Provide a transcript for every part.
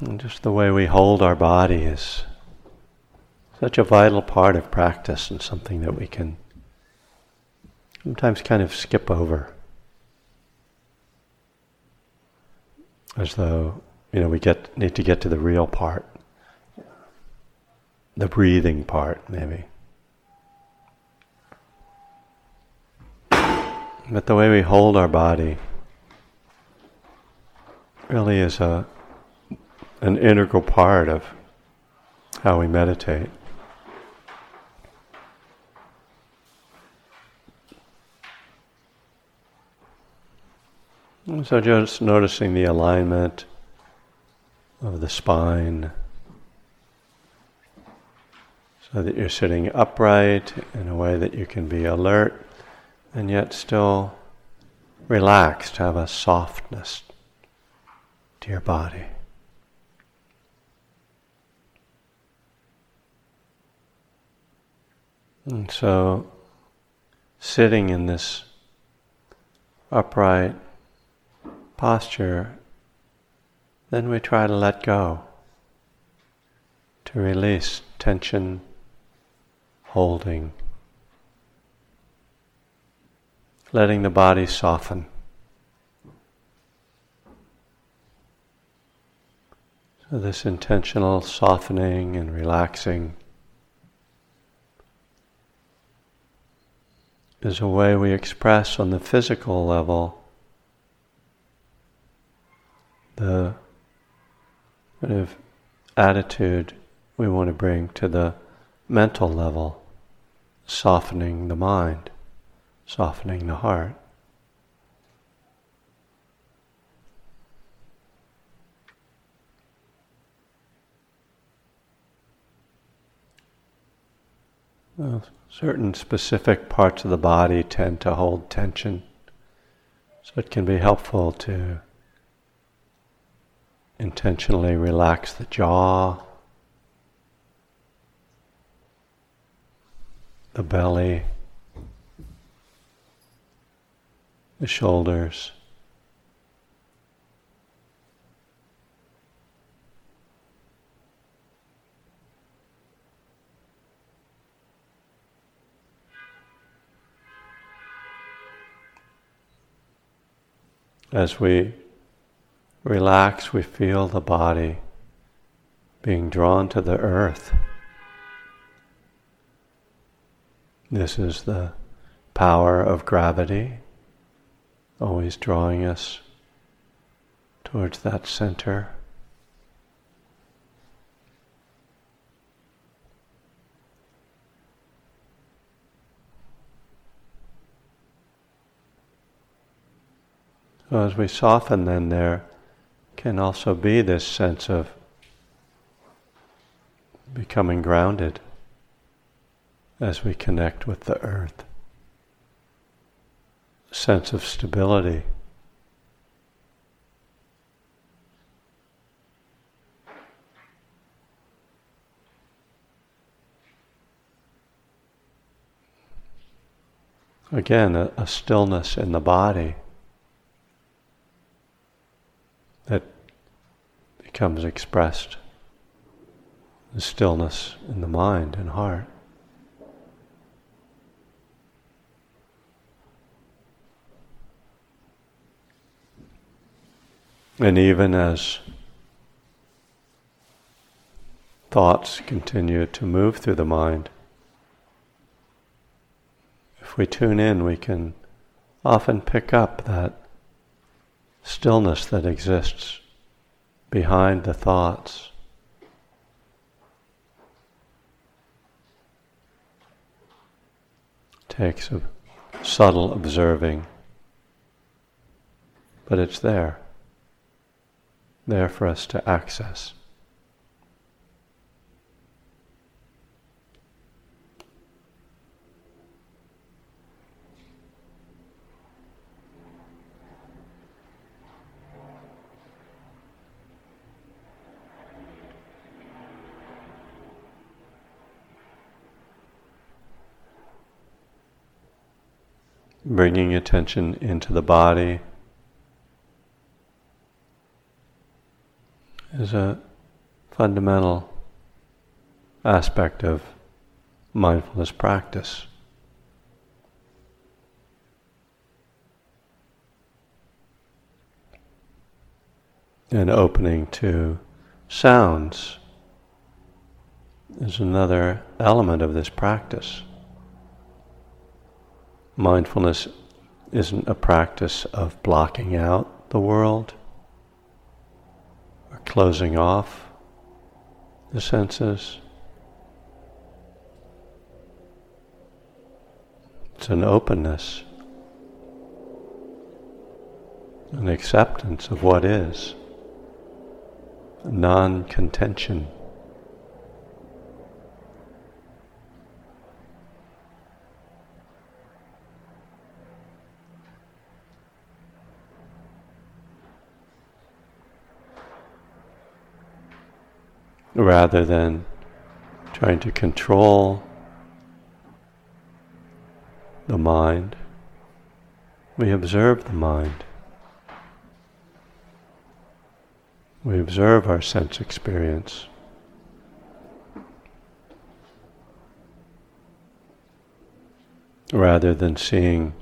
And just the way we hold our body is such a vital part of practice and something that we can sometimes kind of skip over. As though, you know, we get need to get to the real part. The breathing part, maybe. But the way we hold our body really is a an integral part of how we meditate. So just noticing the alignment of the spine so that you're sitting upright in a way that you can be alert and yet still relaxed, have a softness to your body. And so, sitting in this upright posture, then we try to let go, to release tension, holding, letting the body soften. So, this intentional softening and relaxing is a way we express on the physical level the kind of attitude we want to bring to the mental level, softening the mind, softening the heart. Well, certain specific parts of the body tend to hold tension, so it can be helpful to intentionally relax the jaw, the belly, the shoulders. As we relax, we feel the body being drawn to the earth. This is the power of gravity, always drawing us towards that center. So as we soften, then there can also be this sense of becoming grounded as we connect with the earth. Sense of stability. Again, a, a stillness in the body. That becomes expressed the stillness in the mind and heart. And even as thoughts continue to move through the mind, if we tune in, we can often pick up that stillness that exists behind the thoughts. Takes a subtle observing, but it's there, there for us to access. Bringing attention into the body is a fundamental aspect of mindfulness practice. And opening to sounds is another element of this practice. Mindfulness isn't a practice of blocking out the world or closing off the senses. It's an openness, an acceptance of what is, non contention. Rather than trying to control the mind, we observe the mind. We observe our sense experience. Rather than seeing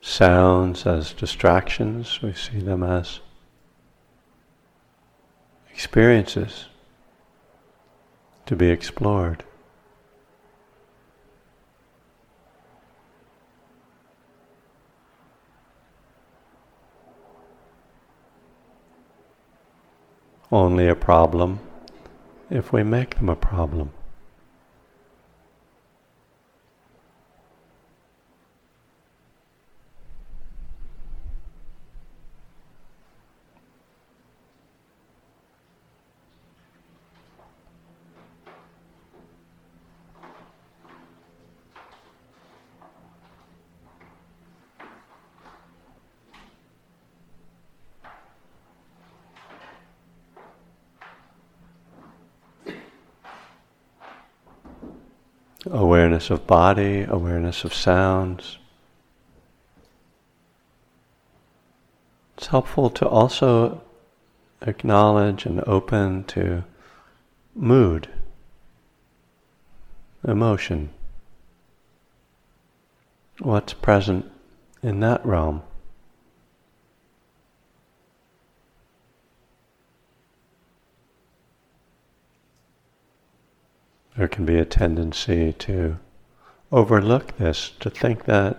sounds as distractions, we see them as experiences to be explored. Only a problem if we make them a problem. Awareness of body, awareness of sounds. It's helpful to also acknowledge and open to mood, emotion, what's present in that realm. There can be a tendency to overlook this, to think that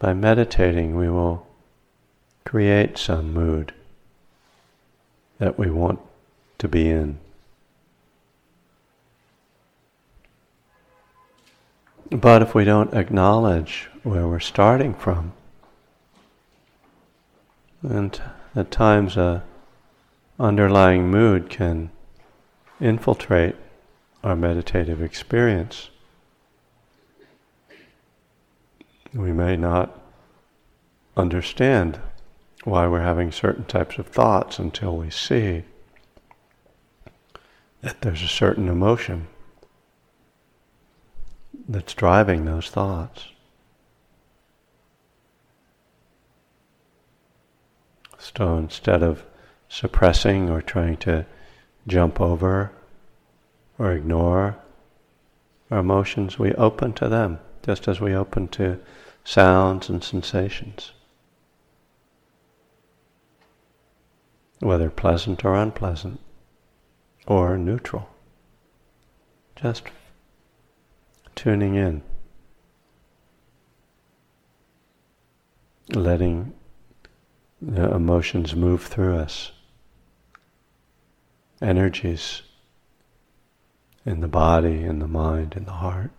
by meditating we will create some mood that we want to be in. But if we don't acknowledge where we're starting from, and at times a underlying mood can infiltrate our meditative experience. We may not understand why we're having certain types of thoughts until we see that there's a certain emotion that's driving those thoughts. So instead of suppressing or trying to jump over or ignore our emotions, we open to them, just as we open to sounds and sensations, whether pleasant or unpleasant, or neutral. Just tuning in, letting the emotions move through us, energies in the body, in the mind, in the heart.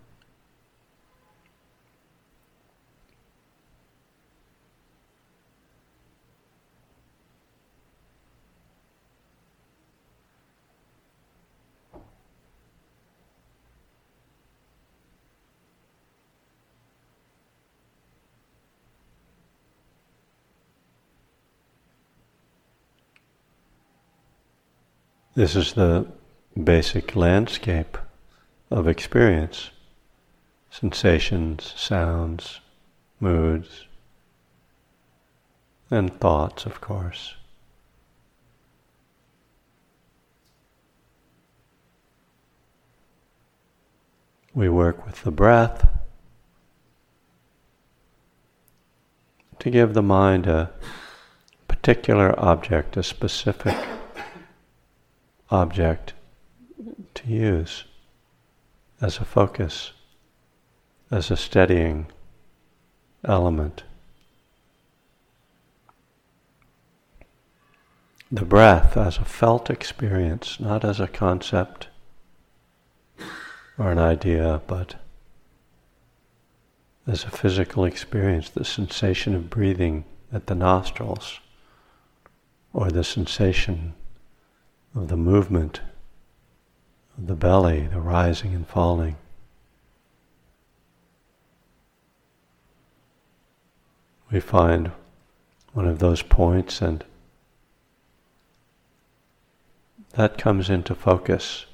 This is the basic landscape of experience sensations, sounds, moods, and thoughts, of course. We work with the breath to give the mind a particular object, a specific object to use as a focus, as a steadying element. The breath as a felt experience, not as a concept or an idea, but as a physical experience, the sensation of breathing at the nostrils, or the sensation of the movement the belly, the rising and falling. We find one of those points and that comes into focus,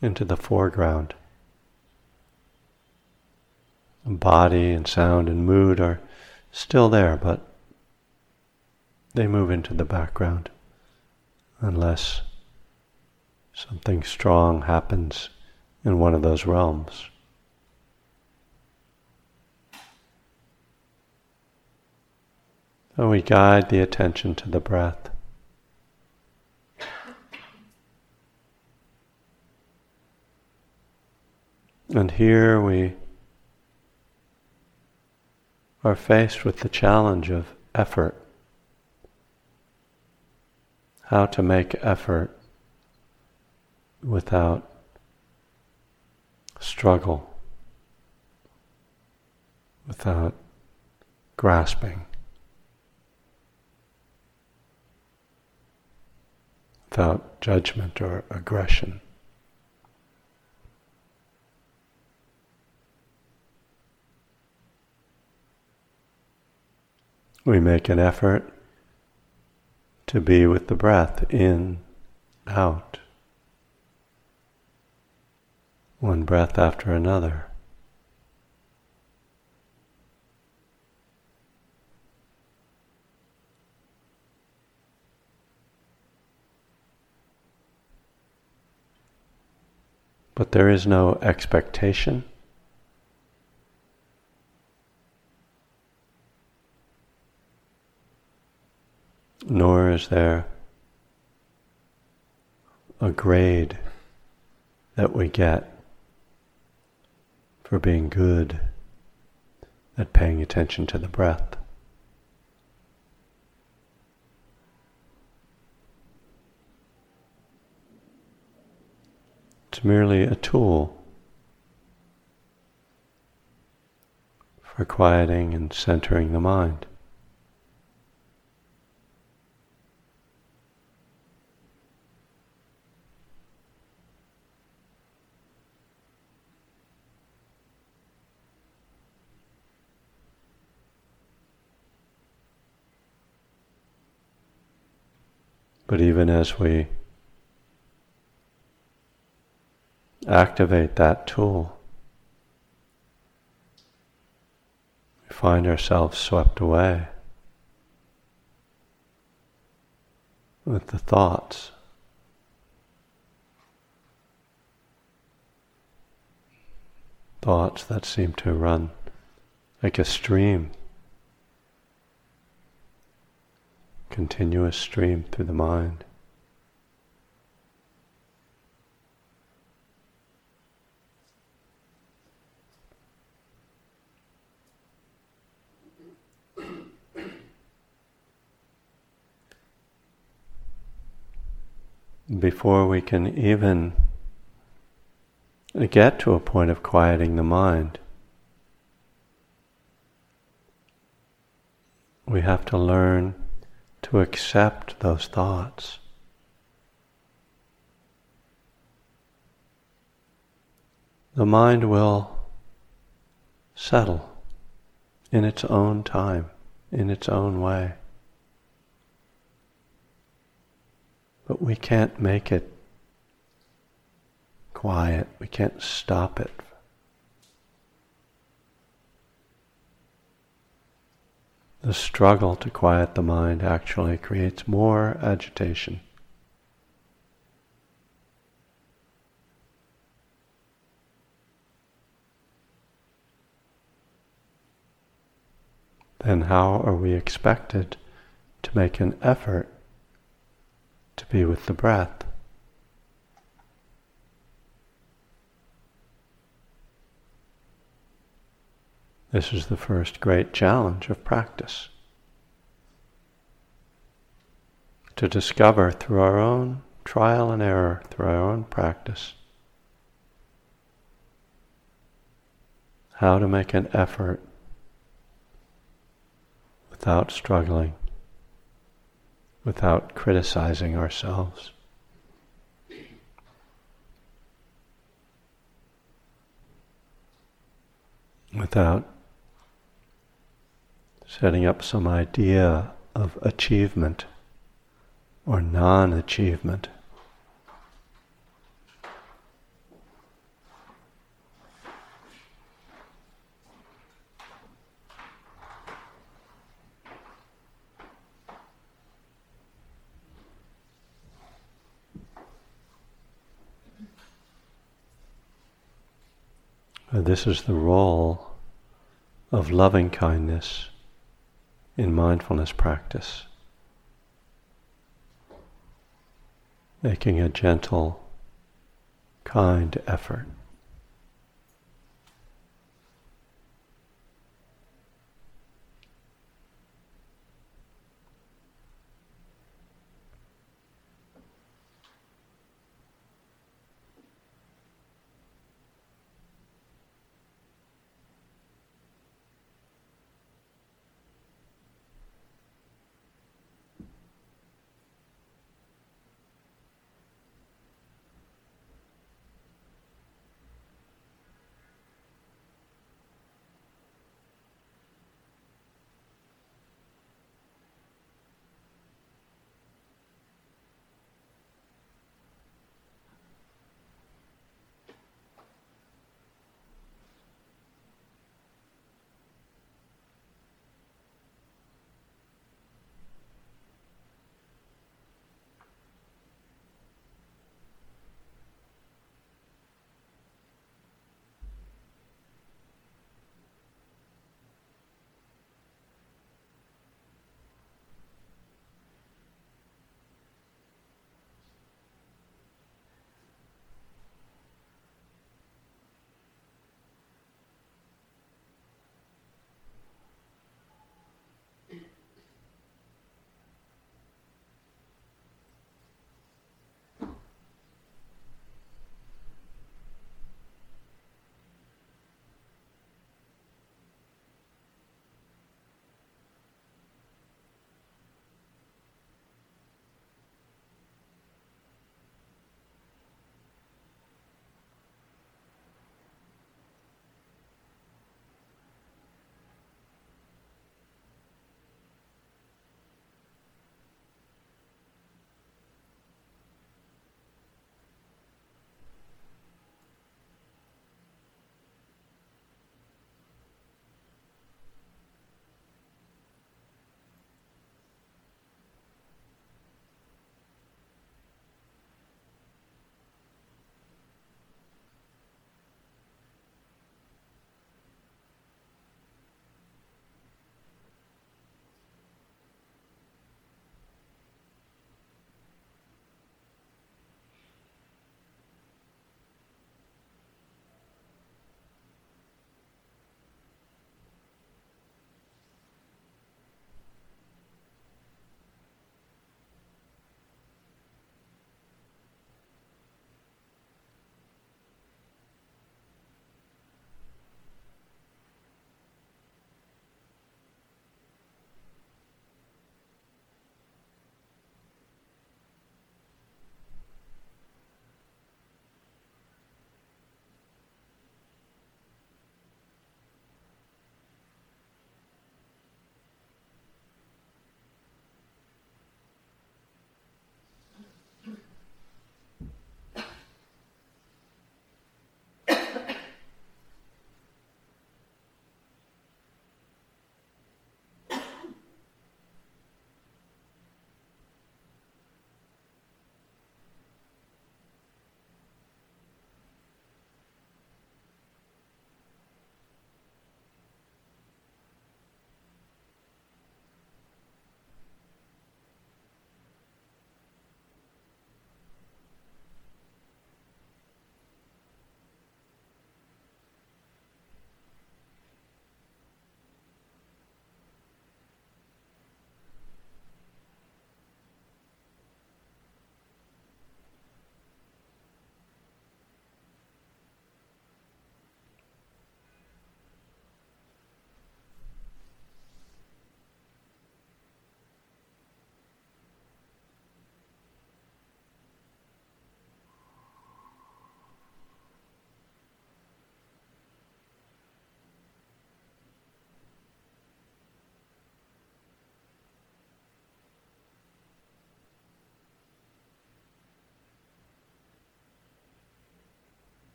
into the foreground. Body and sound and mood are still there, but they move into the background unless something strong happens in one of those realms. So we guide the attention to the breath. And here we are faced with the challenge of effort. How to make effort without struggle, without grasping, without judgment or aggression. We make an effort to be with the breath in, out, one breath after another. But there is no expectation. nor is there a grade that we get for being good at paying attention to the breath. It's merely a tool for quieting and centering the mind. But even as we activate that tool, we find ourselves swept away with the thoughts. Thoughts that seem to run like a stream continuous stream through the mind. Before we can even get to a point of quieting the mind, we have to learn to accept those thoughts. The mind will settle in its own time, in its own way. But we can't make it quiet, we can't stop it The struggle to quiet the mind actually creates more agitation. Then, how are we expected to make an effort to be with the breath? This is the first great challenge of practice. To discover through our own trial and error, through our own practice, how to make an effort without struggling, without criticizing ourselves. Without setting up some idea of achievement or non achievement. This is the role of loving kindness in mindfulness practice. Making a gentle, kind effort.